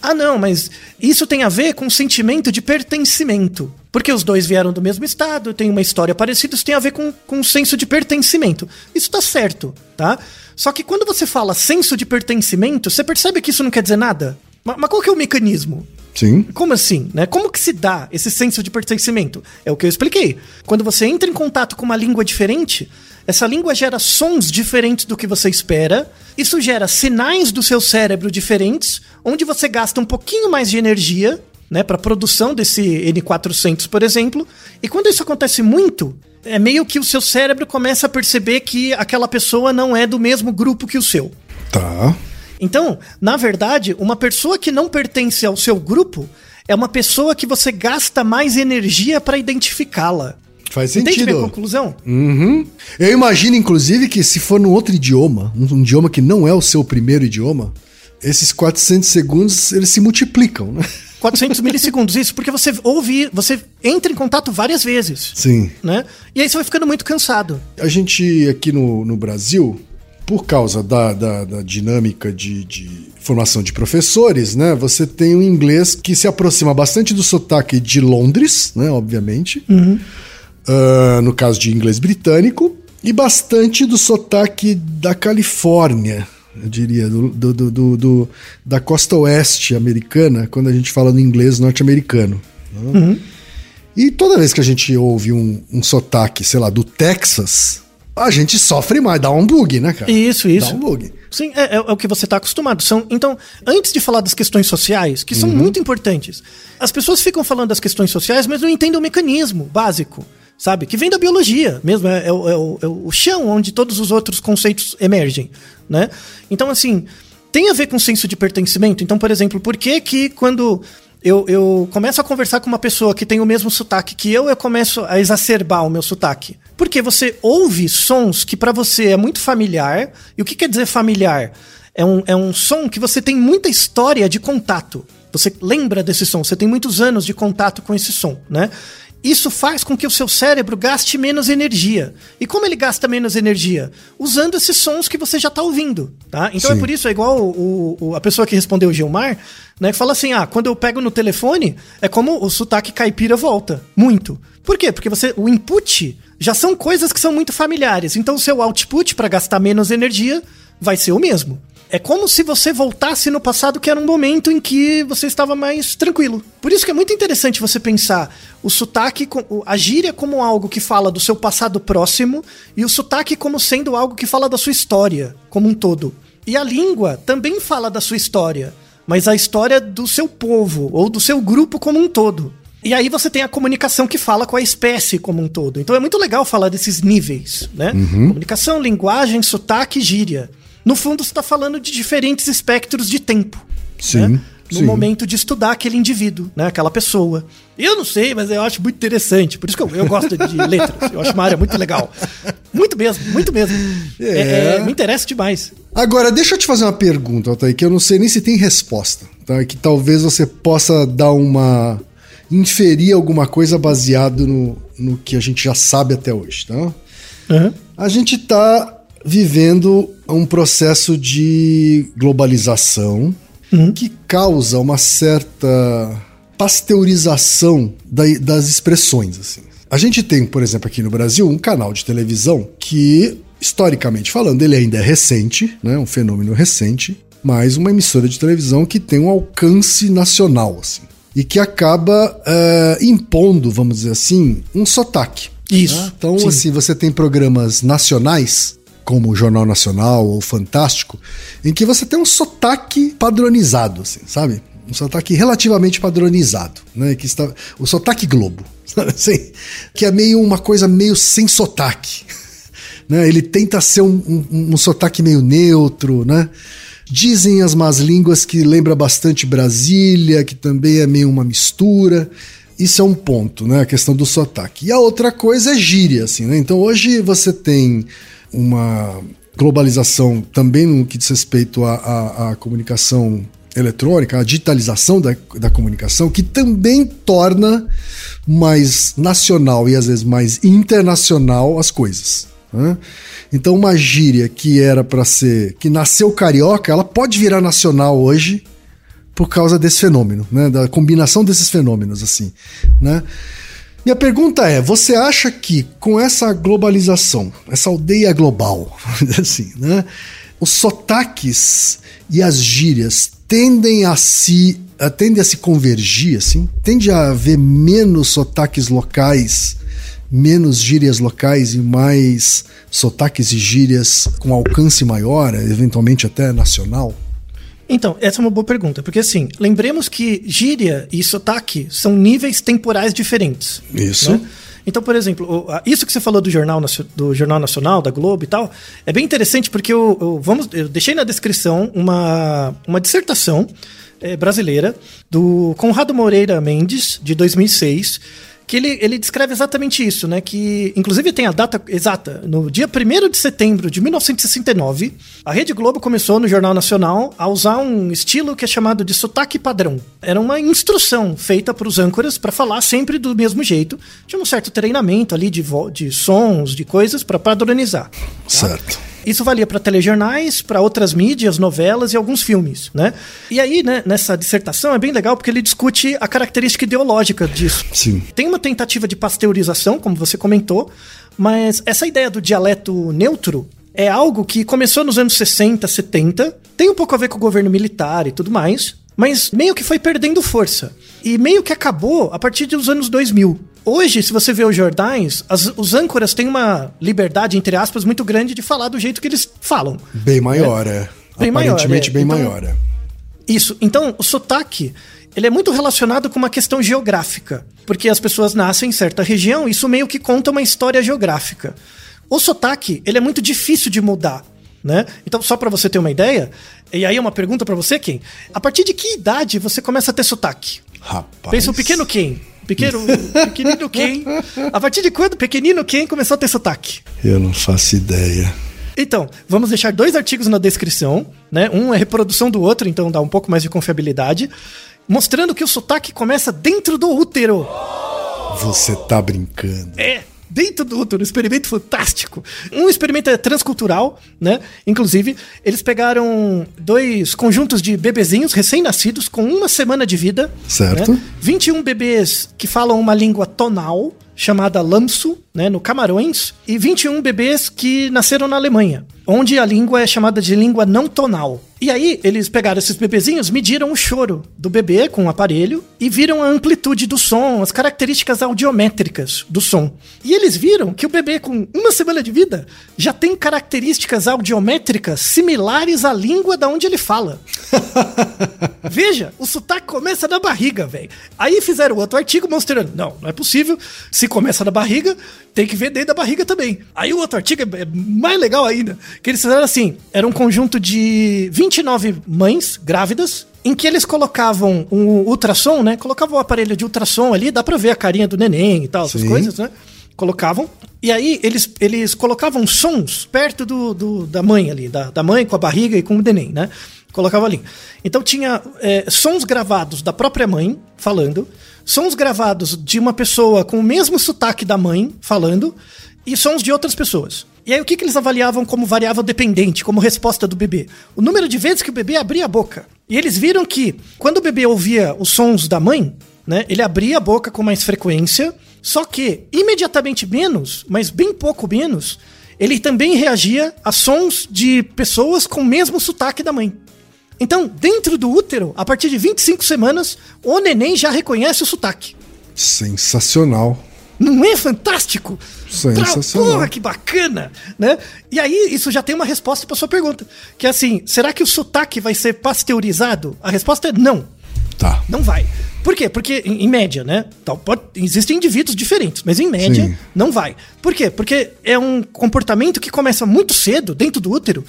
ah, não, mas isso tem a ver com o sentimento de pertencimento. Porque os dois vieram do mesmo estado, tem uma história parecida, isso tem a ver com, com um senso de pertencimento. Isso tá certo, tá? Só que quando você fala senso de pertencimento, você percebe que isso não quer dizer nada? Mas, mas qual que é o mecanismo? Sim. Como assim, né? Como que se dá esse senso de pertencimento? É o que eu expliquei. Quando você entra em contato com uma língua diferente, essa língua gera sons diferentes do que você espera. Isso gera sinais do seu cérebro diferentes, onde você gasta um pouquinho mais de energia, né, para produção desse N400, por exemplo. E quando isso acontece muito, é meio que o seu cérebro começa a perceber que aquela pessoa não é do mesmo grupo que o seu. Tá. Então, na verdade, uma pessoa que não pertence ao seu grupo é uma pessoa que você gasta mais energia para identificá-la. Faz Entende sentido. minha conclusão? Uhum. Eu imagino, inclusive, que se for num outro idioma, um, um idioma que não é o seu primeiro idioma, esses 400 segundos, eles se multiplicam, né? 400 milissegundos, isso, porque você ouve, você entra em contato várias vezes, Sim. né? E aí você vai ficando muito cansado. A gente aqui no, no Brasil, por causa da, da, da dinâmica de, de formação de professores, né? Você tem um inglês que se aproxima bastante do sotaque de Londres, né? Obviamente. Ah, no caso de inglês britânico. E bastante do sotaque da Califórnia, eu diria, do, do- do- do- do- da costa oeste americana, quando a gente fala no inglês norte-americano. né? E toda vez que a gente ouve um, um sotaque, sei lá, do Texas, a gente sofre mais, dá um bug, né, cara? Isso, isso. Dá um bug. Sim, é, é o que você está acostumado. São, então, antes de falar das questões sociais, que são muito importantes, as pessoas ficam falando das questões sociais, mas não entendem o mecanismo básico, sabe? Que vem da biologia mesmo, é, é o- é o, é o chão onde todos os outros conceitos emergem, né? Então, assim, tem a ver com senso de pertencimento. Então, por exemplo, por que que quando eu, eu começo a conversar com uma pessoa que tem o mesmo sotaque que eu, eu começo a exacerbar o meu sotaque. Porque você ouve sons que pra você é muito familiar. E o que quer dizer familiar? É um, é um som que você tem muita história de contato. Você lembra desse som, você tem muitos anos de contato com esse som, né? Isso faz com que o seu cérebro gaste menos energia. E como ele gasta menos energia? Usando esses sons que você já está ouvindo, tá? Então Sim. é por isso, é igual o, o- a pessoa que respondeu o Gilmar, né? Que fala assim, ah, quando eu pego no telefone, é como o sotaque caipira volta. Muito. Por quê? Porque você, o input já são coisas que são muito familiares. Então o seu output, para gastar menos energia, vai ser o mesmo. É como se você voltasse no passado, que era um momento em que você estava mais tranquilo. Por isso que é muito interessante você pensar o sotaque, a gíria como algo que fala do seu passado próximo e o sotaque como sendo algo que fala da sua história como um todo. E a língua também fala da sua história, mas a história do seu povo ou do seu grupo como um todo. E aí você tem a comunicação que fala com a espécie como um todo. Então é muito legal falar desses níveis, né? Comunicação, linguagem, sotaque gíria. No fundo, você está falando de diferentes espectros de tempo. Sim, né? No sim. momento de estudar aquele indivíduo, né? Aquela pessoa. Eu não sei, mas eu acho muito interessante. Por isso que eu, eu gosto de letras. Eu acho uma área muito legal. Muito mesmo, muito mesmo. É, É. é, me interessa demais. Agora, deixa eu te fazer uma pergunta, Altair, que eu não sei nem se tem resposta, tá? Que talvez você possa dar uma. inferir alguma coisa baseado no, no que a gente já sabe até hoje, tá? Uhum. A gente está vivendo um processo de globalização que causa uma certa pasteurização da- das expressões. Assim. A gente tem, por exemplo, aqui no Brasil, um canal de televisão que, historicamente falando, ele ainda é recente, né, um fenômeno recente, mas uma emissora de televisão que tem um alcance nacional. Assim, e que acaba eh, impondo, vamos dizer assim, um sotaque. Isso, né? Então, sim. assim, você tem programas nacionais, como o Jornal Nacional ou Fantástico, em que você tem um sotaque padronizado, assim, sabe? Um sotaque relativamente padronizado, né? Que está, o sotaque Globo, sabe assim? Que é meio uma coisa meio sem sotaque. Né? Ele tenta ser um, um, um sotaque meio neutro, né? Dizem as más línguas que lembra bastante Brasília, que também é meio uma mistura. Isso é um ponto, né? A questão do sotaque. E a outra coisa é gíria, assim, né? Então hoje você tem uma globalização também no que diz respeito à, à- à comunicação eletrônica, à digitalização da, da comunicação, que também torna mais nacional e às vezes mais internacional as coisas. né? Então uma gíria que era para ser, que nasceu carioca, ela pode virar nacional hoje por causa desse fenômeno, né? Da combinação desses fenômenos, assim, né? Minha pergunta é: você acha que com essa globalização, essa aldeia global, assim, né? Os sotaques e as gírias tendem a se a- tendem a se convergir, assim? Tende a haver menos sotaques locais, menos gírias locais e mais sotaques e gírias com alcance maior, eventualmente até nacional? Então, essa é uma boa pergunta, porque assim, lembremos que gíria e sotaque são níveis temporais diferentes. Isso. né? Então, por exemplo, isso que você falou do Jornal, do Jornal Nacional, da Globo e tal, é bem interessante porque eu, eu- vamos, eu deixei na descrição uma, uma dissertação eh, brasileira do Conrado Moreira Mendes, de 2006, que ele, ele descreve exatamente isso, né? Que, inclusive, tem a data exata. No dia 1 de setembro de 1969, a Rede Globo começou no Jornal Nacional a usar um estilo que é chamado de sotaque padrão. Era uma instrução feita para os âncoras para falar sempre do mesmo jeito. Tinha um certo treinamento ali de, de sons, de coisas, para padronizar. Certo. Isso valia para telejornais, para outras mídias, novelas e alguns filmes, né? E aí, né, nessa dissertação é bem legal porque ele discute a característica ideológica disso. Sim. Tem uma tentativa de pasteurização, como você comentou, mas essa ideia do dialeto neutro é algo que começou nos anos 60, 70, tem um pouco a ver com o governo militar e tudo mais, mas meio que foi perdendo força. E meio que acabou a partir dos anos 2000. Hoje, se você vê os jornais, as- os âncoras têm uma liberdade, entre aspas, muito grande de falar do jeito que eles falam. Bem maior, é. Bem maior, Aparentemente é. bem Então- maior, é. Isso. Então, o sotaque, ele é muito relacionado com uma questão geográfica, porque as pessoas nascem em certa região, isso meio que conta uma história geográfica. O sotaque, ele é muito difícil de mudar, né? Então, só pra você ter uma ideia, e aí é uma pergunta pra você, Ken. A partir de que idade você começa a ter sotaque? Rapaz. Pensa o pequeno Ken. Pequeno, pequenino Ken. A partir de quando pequenino Ken começou a ter sotaque? Eu não faço ideia. Então, vamos deixar dois artigos na descrição, né? Um é reprodução do outro, então dá um pouco mais de confiabilidade, mostrando que o sotaque começa dentro do útero. Você tá brincando. É, dentro do útero, um experimento fantástico. Um experimento é transcultural, né? Inclusive, eles pegaram dois conjuntos de bebezinhos recém-nascidos com uma semana de vida. Certo. Né? 21 bebês que falam uma língua tonal, chamada Lamsu, né, no Camarões, e 21 bebês que nasceram na Alemanha, onde a língua é chamada de língua não tonal. E aí, eles pegaram esses bebezinhos, mediram o choro do bebê com o aparelho e viram a amplitude do som, as características audiométricas do som. E eles viram que o bebê com uma semana de vida já tem características audiométricas similares à língua da onde ele fala. Veja, o sotaque começa na barriga, velho. Aí fizeram outro artigo mostrando, não, não é possível. Se começa na barriga, tem que ver dentro da barriga também. Aí o outro artigo é mais legal ainda, que eles fizeram assim, era um conjunto de 29 mães grávidas, em que eles colocavam um ultrassom, né? Colocavam o aparelho de ultrassom ali, dá pra ver a carinha do neném e tal, essas Sim. coisas, né? Colocavam. E aí eles, eles colocavam sons perto do, do- da mãe ali, da, da mãe com a barriga e com o neném, né? Colocavam ali. Então tinha é, sons gravados da própria mãe falando, sons gravados de uma pessoa com o mesmo sotaque da mãe falando, e sons de outras pessoas. E aí o que, que eles avaliavam como variável dependente, como resposta do bebê? O número de vezes que o bebê abria a boca. E eles viram que quando o bebê ouvia os sons da mãe, né, ele abria a boca com mais frequência, só que imediatamente menos, mas bem pouco menos, ele também reagia a sons de pessoas com o mesmo sotaque da mãe. Então, dentro do útero, a partir de 25 semanas, o neném já reconhece o sotaque. Sensacional. Não é fantástico? Sensacional. Pra- Porra, que bacana, né? E aí, isso já tem uma resposta para sua pergunta. Que é assim, será que o sotaque vai ser pasteurizado? A resposta é não. Tá. Não vai. Por quê? Porque, em, média, né? Tal, pode- existem indivíduos diferentes, mas em média, Sim. não vai. Por quê? Porque é um comportamento que começa muito cedo, dentro do útero,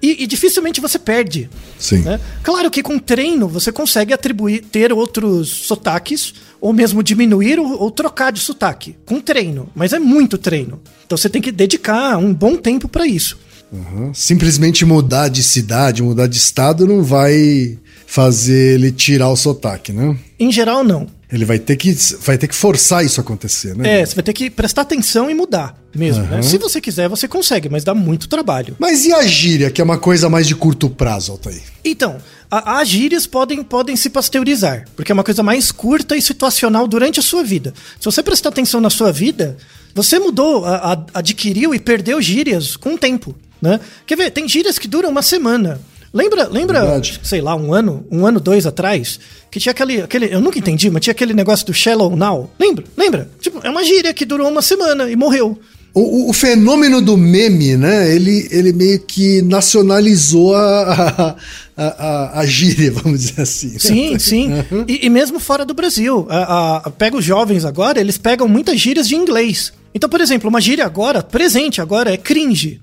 e, e dificilmente você perde. Sim. né? Claro que com treino você consegue atribuir, ter outros sotaques, ou mesmo diminuir ou, ou trocar de sotaque. Com treino. Mas é muito treino. Então você tem que dedicar um bom tempo para isso. Aham. Simplesmente mudar de cidade, mudar de estado não vai fazer ele tirar o sotaque, né? Em geral, não. Ele vai ter que, vai ter que forçar isso a acontecer, né? É, você vai ter que prestar atenção e mudar mesmo. né? Se você quiser, você consegue, mas dá muito trabalho. Mas e a gíria, que é uma coisa mais de curto prazo, Altair? Então, as gírias podem, podem se pasteurizar, porque é uma coisa mais curta e situacional durante a sua vida. Se você prestar atenção na sua vida, você mudou, a- a- adquiriu e perdeu gírias com o tempo. Né? Quer ver? Tem gírias que duram uma semana. Lembra, lembra Verdade. sei lá, um ano, um ano, dois atrás, que tinha aquele, aquele. Eu nunca entendi, mas tinha aquele negócio do Shallow Now. Lembra? Lembra? Tipo, é uma gíria que durou uma semana e morreu. O, o, fenômeno do meme, né? Ele, ele meio que nacionalizou a, a, a, a gíria, vamos dizer assim. Sim, sim. Uhum. E, e, mesmo fora do Brasil. A, pega os jovens agora, eles pegam muitas gírias de inglês. Então, por exemplo, uma gíria agora, presente agora, é cringe.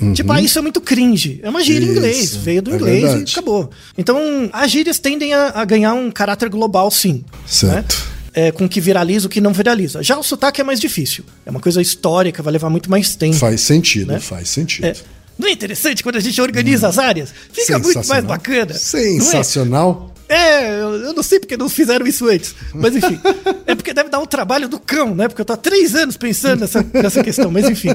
Uhum. Tipo, ah, isso é muito cringe. É uma gíria em inglês, veio do é inglês verdade. e acabou. Então, as gírias tendem a, a ganhar um caráter global, sim. Certo. Né? É, com o que viraliza o que não viraliza. Já o sotaque é mais difícil. É uma coisa histórica, vai levar muito mais tempo. Faz sentido, né? faz sentido. É. Não é interessante quando a gente organiza hum. as áreas? Fica muito mais bacana. Sensacional. É, eu não sei porque não fizeram isso antes. Mas enfim. é porque deve dar um trabalho do cão, né? Porque eu tô há três anos pensando nessa, nessa questão. Mas enfim.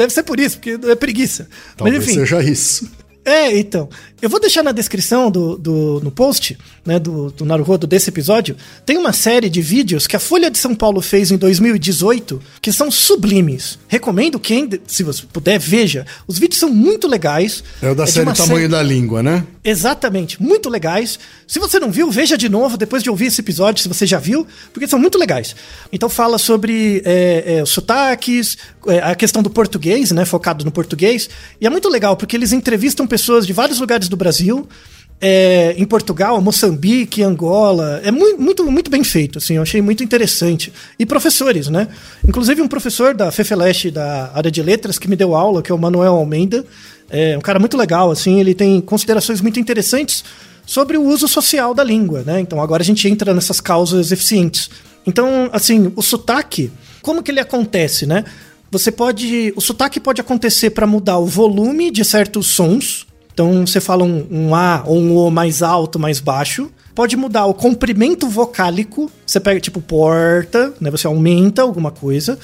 Deve ser por isso, porque é preguiça. Talvez mas enfim. seja isso. É, então. Eu vou deixar na descrição do, do no post, né, do, do Naruhodo desse episódio, tem uma série de vídeos que a Folha de São Paulo fez em 2018 que são sublimes. Recomendo quem, se você puder, veja. Os vídeos são muito legais. É o da é série Tamanho série... da Língua, né? Exatamente, muito legais. Se você não viu, veja de novo depois de ouvir esse episódio, se você já viu, porque são muito legais. Então fala sobre é, é, sotaques, é, a questão do português, né, focado no português. E é muito legal, porque eles entrevistam pessoas de vários lugares do Brasil, é, em Portugal, Moçambique, Angola. É muito, muito, muito bem feito, assim, eu achei muito interessante. E professores, né? Inclusive um professor da FEFELESH, da área de letras, que me deu aula, que é o Manuel Almeida. É um cara muito legal, assim, ele tem considerações muito interessantes sobre o uso social da língua, né? Então agora a gente entra nessas causas eficientes. Então, assim, o sotaque, como que ele acontece, né? Você pode. O sotaque pode acontecer para mudar o volume de certos sons, então você fala um, um A ou um O mais alto, mais baixo. Pode mudar o comprimento vocálico. Você pega tipo porta, né? Você aumenta alguma coisa.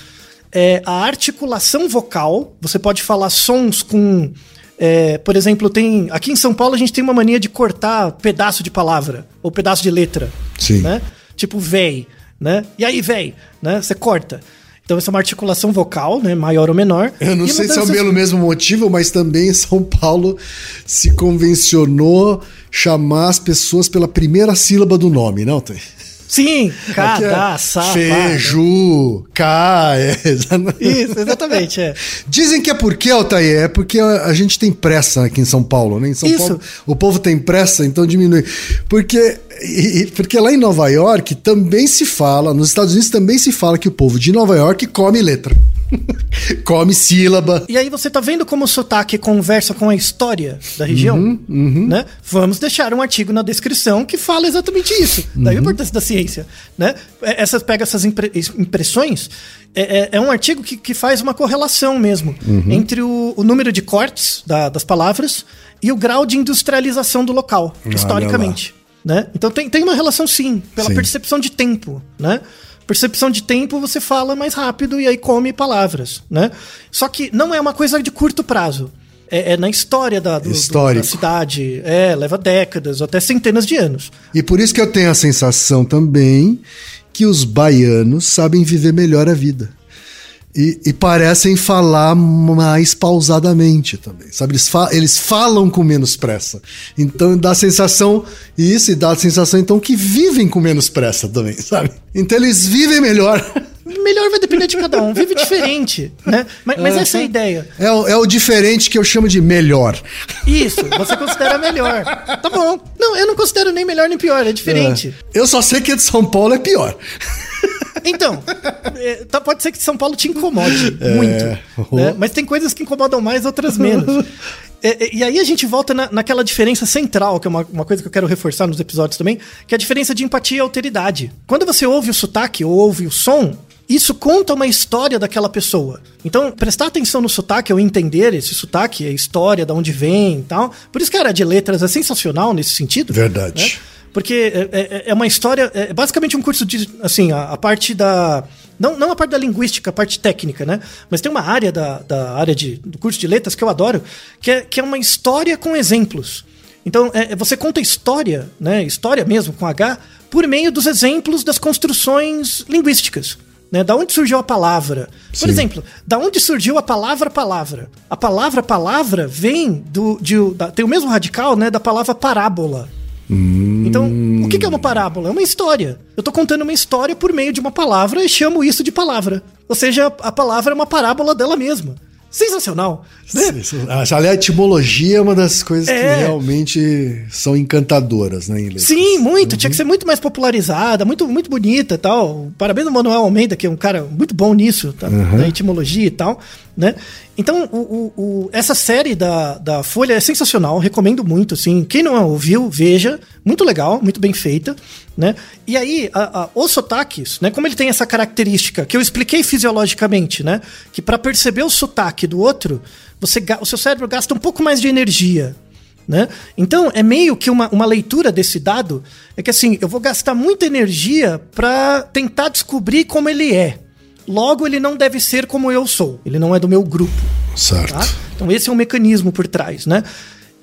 É, a articulação vocal. Você pode falar sons com é, por exemplo, tem aqui em São Paulo a gente tem uma mania de cortar pedaço de palavra ou pedaço de letra, Sim. né? Tipo véi, né? E aí véi, né? Você corta. Então, essa é uma articulação vocal, né? Maior ou menor. Eu não sei se é pelo mesmo motivo, mas também São Paulo se convencionou chamar as pessoas pela primeira sílaba do nome, não tem? Sim, cadastro. É Feju, K. É, Isso, exatamente. É. Dizem que é porque, Altair, é porque a, gente tem pressa aqui em São Paulo, né? Em São Isso. Paulo o povo tem pressa, então diminui. Porque, e, porque lá em Nova York também se fala, nos Estados Unidos também se fala que o povo de Nova York come letra. Come sílaba. E aí você tá vendo como o sotaque conversa com a história da região? Uhum, uhum. Né? Vamos deixar um artigo na descrição que fala exatamente isso. Uhum. Daí a importância da ciência. Né? É, essas, pega essas impre impressões. É, é, é, um artigo que, que faz uma correlação mesmo uhum. entre o, o, número de cortes da, das palavras e o grau de industrialização do local, historicamente. Né? Então tem, tem uma relação sim, pela sim. percepção de tempo, né? Percepção de tempo, você fala mais rápido e aí come palavras, né? Só que não é uma coisa de curto prazo. É, é na história da, do, do, da cidade. É, leva décadas, até centenas de anos. E por isso que eu tenho a sensação também que os baianos sabem viver melhor a vida. E, e, parecem falar mais pausadamente também, sabe? Eles, fa eles falam com menos pressa. Então dá a sensação, isso, e dá a sensação então que vivem com menos pressa também, sabe? Então eles vivem melhor. Melhor vai depender de cada um, vive diferente, né? Mas, mas é, essa é a ideia. É o, é o diferente que eu chamo de melhor. Isso, você considera melhor. Tá bom. Não, eu não considero nem melhor nem pior, é diferente. É. Eu só sei que a de São Paulo é pior. Então, é, tá, pode ser que São Paulo te incomode é, muito. Né? Mas tem coisas que incomodam mais, outras menos. É, é, e aí a gente volta na, naquela diferença central, que é uma, uma, coisa que eu quero reforçar nos episódios também, que é a diferença de empatia e alteridade. Quando você ouve o sotaque ou ouve o som, isso conta uma história daquela pessoa. Então, prestar atenção no sotaque ou entender esse sotaque, a história, de onde vem e tal. Por isso que a área de letras é sensacional nesse sentido. Verdade. Né? Porque é, é, é, uma história. É basicamente um curso de. Assim, a, a, parte da. Não, não a parte da linguística, a parte técnica, né? Mas tem uma área da, da área de, do curso de letras que eu adoro, que é, que é uma história com exemplos. Então, é, você conta história, né? História mesmo, com H, por meio dos exemplos das construções linguísticas. Né? Da onde surgiu a palavra? Por Sim. exemplo, da onde surgiu a palavra palavra? A palavra palavra vem do. De, da, tem o mesmo radical né, da palavra parábola. Hum. Então, o que é uma parábola? É uma história. Eu estou contando uma história por meio de uma palavra e chamo isso de palavra. Ou seja, a palavra é uma parábola dela mesma. Sensacional. Né? Aliás, a etimologia é uma das coisas é. que realmente são encantadoras, né, em Sim, muito. Uhum. Tinha que ser muito mais popularizada, muito, muito bonita e tal. Parabéns ao Manuel Almeida, que é um cara muito bom nisso, tá? uhum. na etimologia e tal. Né? Então, o, o, o, essa série da, da Folha é sensacional, recomendo muito, assim. Quem não ouviu, veja. Muito legal, muito bem feita, né? E aí, a, a, os sotaques, né? Como ele tem essa característica que eu expliquei fisiologicamente, né? Que para perceber o sotaque do outro, você, o seu cérebro gasta um pouco mais de energia, né? Então, é meio que uma, uma leitura desse dado, é que assim, eu vou gastar muita energia para tentar descobrir como ele é. Logo, ele não deve ser como eu sou. Ele não é do meu grupo. Certo. Tá? Então, esse é um mecanismo por trás, né?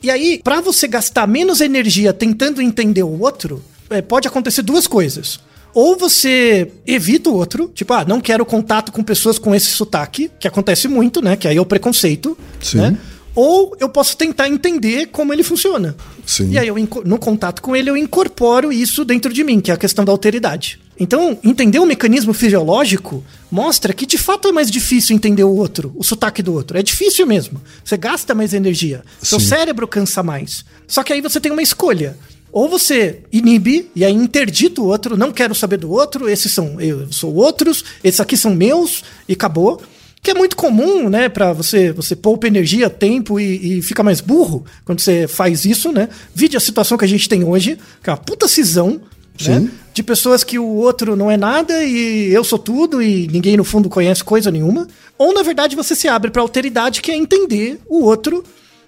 E aí, para você gastar menos energia tentando entender o outro, é, pode acontecer duas coisas. Ou você evita o outro, tipo, ah, não quero contato com pessoas com esse sotaque, que acontece muito, né? Que aí é o preconceito, Sim. né? Ou eu posso tentar entender como ele funciona. Sim. E aí, eu, no contato com ele, eu incorporo isso dentro de mim, que é a questão da alteridade. Então, entender o mecanismo fisiológico mostra que de fato é mais difícil entender o outro, o sotaque do outro. É difícil mesmo. Você gasta mais energia. Sim. Seu cérebro cansa mais. Só que aí você tem uma escolha. Ou você inibe e aí interdita o outro, não quero saber do outro, esses são eu sou outros, esses aqui são meus e acabou que é muito comum, né, para você você poupa energia, tempo e, e, fica mais burro quando você faz isso, né? Vide a situação que a gente tem hoje, que é uma puta cisão, né? De pessoas que o outro não é nada e eu sou tudo e ninguém no fundo conhece coisa nenhuma. Ou na verdade você se abre para alteridade, que é entender o outro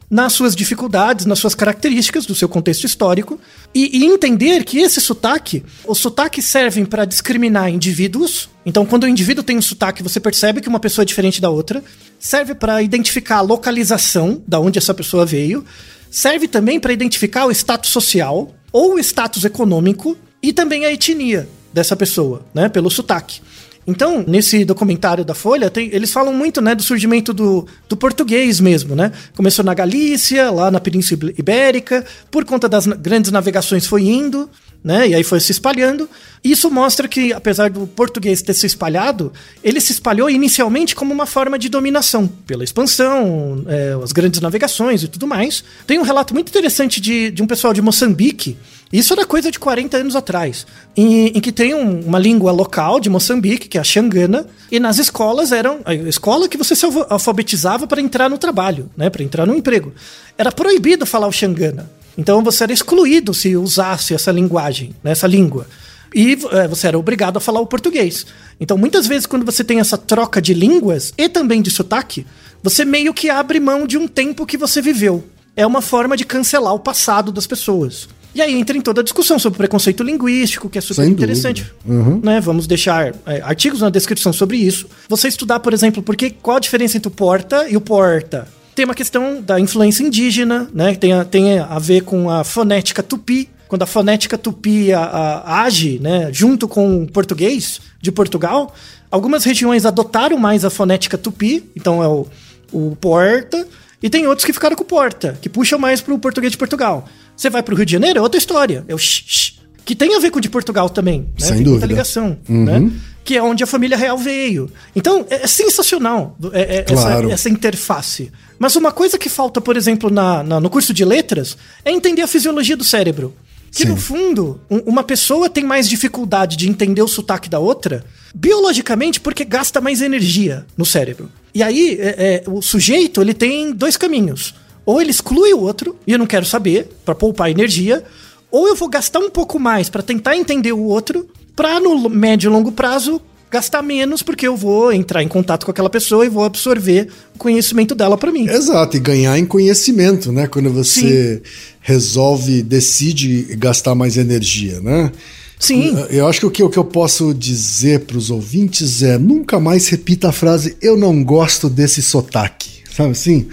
nas suas dificuldades, nas suas características do seu contexto histórico e, e entender que esse sotaque, os sotaques servem para discriminar indivíduos. Então, quando o indivíduo tem um sotaque, você percebe que uma pessoa é diferente da outra. Serve para identificar a localização da onde essa pessoa veio. Serve também para identificar o status social ou o status econômico e também a etnia dessa pessoa, né, pelo sotaque. Então, nesse documentário da Folha, tem, eles falam muito né, do surgimento do, do português mesmo, né? Começou na Galícia, lá na Península Ibérica, por conta das grandes navegações foi indo, né? E aí foi se espalhando. Isso mostra que, apesar do português ter se espalhado, ele se espalhou inicialmente como uma forma de dominação, pela expansão, é, as grandes navegações e tudo mais. Tem um relato muito interessante de, de um pessoal de Moçambique isso era coisa de 40 anos atrás, em, em que tem um, uma língua local de Moçambique, que é a Xangana, e nas escolas eram a escola que você se alfabetizava para entrar no trabalho, né, para entrar no emprego. Era proibido falar o Xangana. Então você era excluído se usasse essa linguagem, né, essa língua. E é, você era obrigado a falar o português. Então, muitas vezes, quando você tem essa troca de línguas e também de sotaque, você meio que abre mão de um tempo que você viveu. É uma forma de cancelar o passado das pessoas. E aí entra em toda a discussão sobre preconceito linguístico, que é super Sem interessante. Uhum. Né? Vamos deixar é, artigos na descrição sobre isso. Você estudar, por exemplo, porque, qual a diferença entre o porta e o porta? Tem uma questão da influência indígena, né? Tem a, tem a ver com a fonética tupi, quando a fonética tupi a, a, age né, junto com o português de Portugal, algumas regiões adotaram mais a fonética tupi, então é o, o porta, e tem outros que ficaram com o porta, que puxam mais para o português de Portugal. Você vai pro Rio de Janeiro, é outra história. É o shh, que tem a ver com o de Portugal também. Né? Sem tem dúvida. muita ligação, uhum. né? Que é onde a família real veio. Então, é, é sensacional é, é, claro. essa, essa, interface. Mas uma coisa que falta, por exemplo, na, na, no curso de letras é entender a fisiologia do cérebro. Que Sim. no fundo, um, uma pessoa tem mais dificuldade de entender o sotaque da outra, biologicamente, porque gasta mais energia no cérebro. E aí, é, é, o sujeito ele tem dois caminhos ou ele exclui o outro, e eu não quero saber, para poupar energia, ou eu vou gastar um pouco mais para tentar entender o outro, para no médio e longo prazo gastar menos, porque eu vou entrar em contato com aquela pessoa e vou absorver o conhecimento dela para mim. Exato, e ganhar em conhecimento, né? Quando você Sim. resolve, decide gastar mais energia, né? Sim. Eu acho que o que, o que eu posso dizer para os ouvintes é nunca mais repita a frase eu não gosto desse sotaque. Sabe assim?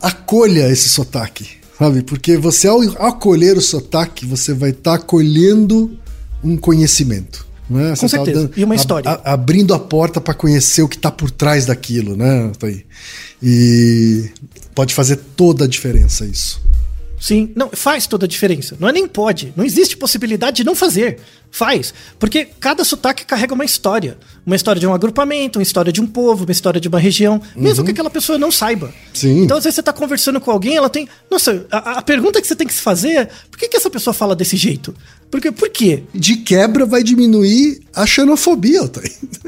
acolha esse sotaque, sabe? Porque você, ao acolher o sotaque, você vai estar tá acolhendo um conhecimento. Né? Com tá certeza. Dando, e uma história. A, a, abrindo a porta para conhecer o que está por trás daquilo, né? E pode fazer toda a diferença isso. Sim, não, faz toda a diferença. Não é nem pode. Não existe possibilidade de não fazer. Faz. Porque cada sotaque carrega uma história. Uma história de um agrupamento, uma história de um povo, uma história de uma região. Mesmo que aquela pessoa não saiba. Sim. Então, às vezes, você está conversando com alguém, ela tem. Nossa, a, a pergunta que você tem que se fazer é: por que, que essa pessoa fala desse jeito? Porque, por quê? De quebra vai diminuir a xenofobia,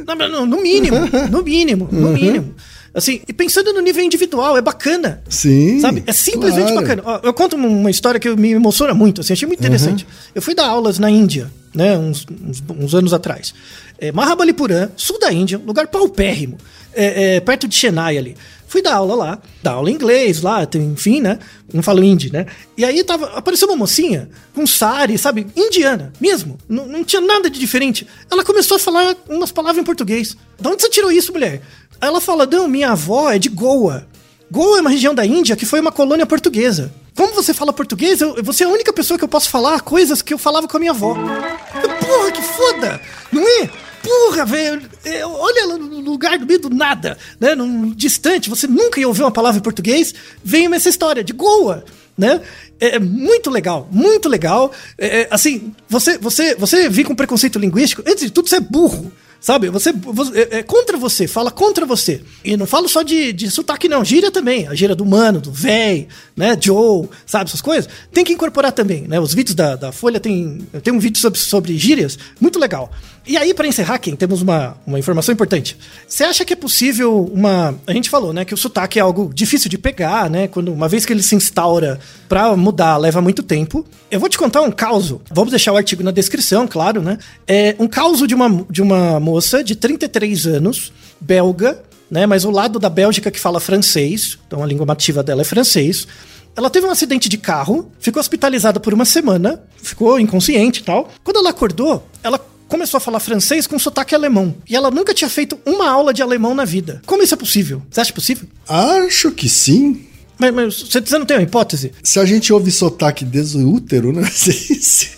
mas não, no mínimo, no mínimo, no mínimo. Assim, e pensando no nível individual, é bacana. Sim. Sabe? É simplesmente claro. bacana. Ó, eu conto uma história que me emociona muito, assim, achei muito interessante. Eu fui dar aulas na Índia, né, uns, uns, uns anos atrás. É, Mahabalipuram, sul da Índia, lugar paupérrimo, é, é, perto de Chennai ali. Fui dar aula lá, dar aula em inglês lá, enfim, né? Não falo hindi, né? E aí tava, apareceu uma mocinha com sari, sabe? Indiana, mesmo. Não, não tinha nada de diferente. Ela começou a falar umas palavras em português. De onde você tirou isso, mulher? Ela fala: Não, minha avó é de Goa. Goa é uma região da Índia que foi uma colônia portuguesa. Como você fala português, eu, você é a única pessoa que eu posso falar coisas que eu falava com a minha avó. Porra, que foda! Não é? Porra, velho, é, olha no lugar do meio do nada, né? Num distante, você nunca ia ouvir uma palavra em português, vem essa história de Goa, né? É, é muito legal, muito legal. É, é, assim, você, você, você vir com preconceito linguístico, antes de tudo, você é burro. Sabe, você, você- é, é contra você, fala contra você. E não falo só de, de sotaque, não. Gíria também. A gíria do mano, do véi, né? Joe, sabe, essas coisas. Tem que incorporar também, né? Os vídeos da, da Folha tem, tem um vídeo sobre, sobre gírias, muito legal. E aí, para encerrar, Ken, temos uma, uma informação importante. Você acha que é possível uma. A gente falou, né, que o sotaque é algo difícil de pegar, né? Quando, uma vez que ele se instaura pra mudar, leva muito tempo. Eu vou te contar um caos. Vamos deixar o artigo na descrição, claro, né? É um caos de uma, de uma moça de 33 anos, belga, né? Mas o lado da Bélgica que fala francês, então a língua nativa dela é francês. Ela teve um acidente de carro, ficou hospitalizada por uma semana, ficou inconsciente e tal. Quando ela acordou, ela começou a falar francês com sotaque alemão. E ela nunca tinha feito uma aula de alemão na vida. Como isso é possível? Você acha possível? Acho que sim. Mas, mas você você não tem uma hipótese? Se a gente ouve sotaque desde o útero, né? Sim.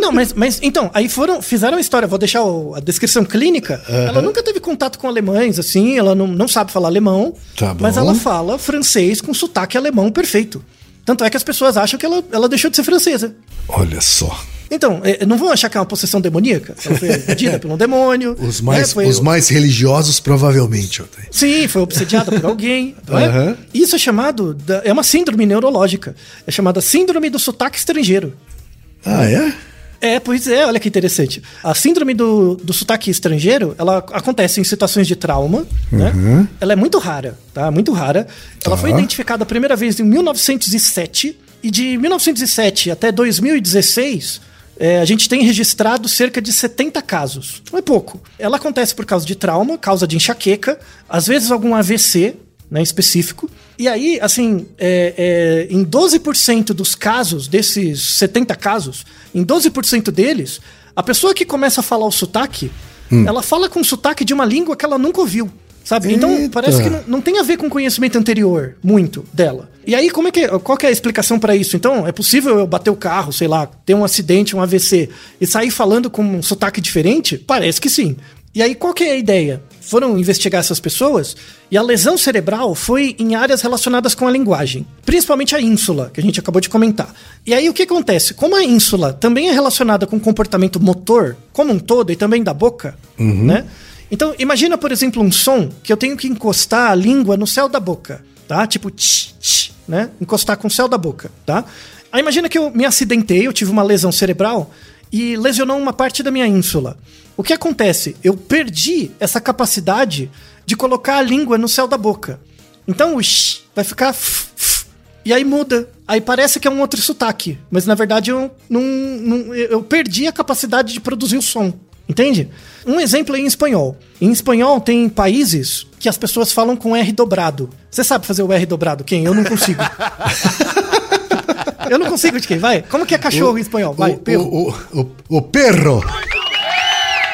Não, mas, mas então, aí foram, fizeram a história, vou deixar o- a descrição clínica. Ela nunca teve contato com alemães, assim, ela não, não sabe falar alemão, Tá bom. mas ela fala francês com sotaque alemão perfeito. Tanto é que as pessoas acham que ela, ela deixou de ser francesa. Olha só. Então, é, não vão achar que é uma possessão demoníaca? Ela foi invadida por um demônio. Os mais, né, os mais religiosos, provavelmente. Sim, foi obsediada por alguém. é? Isso é chamado. da- é uma síndrome neurológica. É chamada síndrome do sotaque estrangeiro. Ah, é? É, pois é, olha que interessante. A síndrome do, do sotaque estrangeiro, ela acontece em situações de trauma, né? Ela é muito rara, tá? Muito rara. Ela foi identificada a primeira vez em 1907 e de 1907 até 2016 é, a gente tem registrado cerca de 70 casos. Não é pouco. Ela acontece por causa de trauma, causa de enxaqueca, às vezes algum AVC, né, específico. E aí, assim, é, é, em 12% dos casos, desses 70 casos, em 12% deles, a pessoa que começa a falar o sotaque, ela fala com o sotaque de uma língua que ela nunca ouviu. Sabe? Então, Eita. parece que não, não tem a ver com conhecimento anterior, muito, dela. E aí, como é que, qual que é a explicação para isso? Então, é possível eu bater o carro, sei lá, ter um acidente, um AVC, e sair falando com um sotaque diferente? Parece que sim. E aí, qual que é a ideia? Foram investigar essas pessoas e a lesão cerebral foi em áreas relacionadas com a linguagem, principalmente a ínsula, que a gente acabou de comentar. E aí, o que acontece? Como a ínsula também é relacionada com o comportamento motor, como um todo, e também da boca, né? Então, imagina, por exemplo, um som que eu tenho que encostar a língua no céu da boca, tá? Tipo, tch, tch, né? Encostar com o céu da boca, tá? Aí imagina que eu me acidentei, eu tive uma lesão cerebral e lesionou uma parte da minha ínsula. O que acontece? Eu perdi essa capacidade de colocar a língua no céu da boca. Então o sh vai ficar f, f, e aí muda. Aí parece que é um outro sotaque, mas na verdade eu não, não- eu perdi a capacidade de produzir o som. Entende? Um exemplo é em espanhol. Em espanhol tem países que as pessoas falam com R dobrado. Você sabe fazer o R dobrado? Quem? Eu não consigo. eu não consigo de quem? Vai. Como que é cachorro em espanhol? Vai, o, perro. o, o, o, o perro.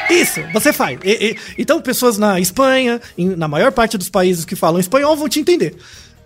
Isso, você faz. E- e- então, pessoas na Espanha, em- na maior parte dos países que falam espanhol, vão te entender.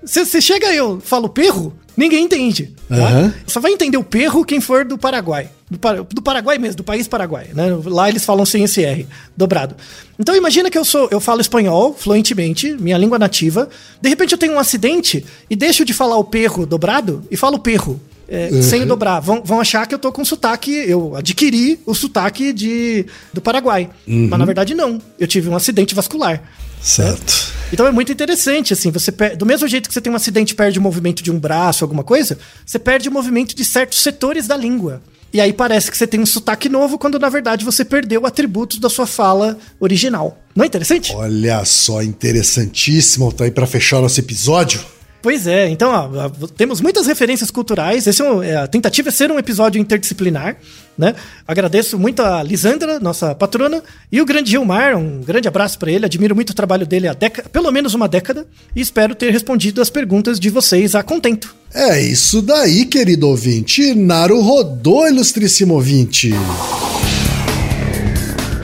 Se você chega e eu falo perro, ninguém entende. Aham. Só vai entender o perro quem for do Paraguai. Do, do Paraguai mesmo, do país Paraguai. Né? Lá eles falam sem esse R, dobrado. Então imagina que eu sou, eu falo espanhol fluentemente, minha língua nativa. De repente eu tenho um acidente e deixo de falar o perro dobrado e falo perro. É, Sem o dobrar. Vão, vão achar que eu tô com sotaque. Eu adquiri o sotaque de, do Paraguai. Mas na verdade não. Eu tive um acidente vascular. Certo. Então é muito interessante, assim, você per- do mesmo jeito que você tem um acidente e perde o movimento de um braço, alguma coisa, você perde o movimento de certos setores da língua. E aí parece que você tem um sotaque novo, quando na verdade você perdeu atributos da sua fala original. Não é interessante? Olha só, interessantíssimo. Tá aí pra fechar nosso episódio. Pois é, então ó, temos muitas referências culturais. Esse é um- é, a tentativa é ser um episódio interdisciplinar, né? Agradeço muito a Lisandra, nossa patrona, e o grande Gilmar. Um grande abraço para ele. Admiro muito o trabalho dele há pelo menos uma década, e espero ter respondido as perguntas de vocês a contento. É isso daí, querido ouvinte. Naru rodou, ilustríssimo ouvinte.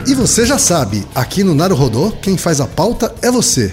E você já sabe, aqui no Naru Rodô, quem faz a pauta é você.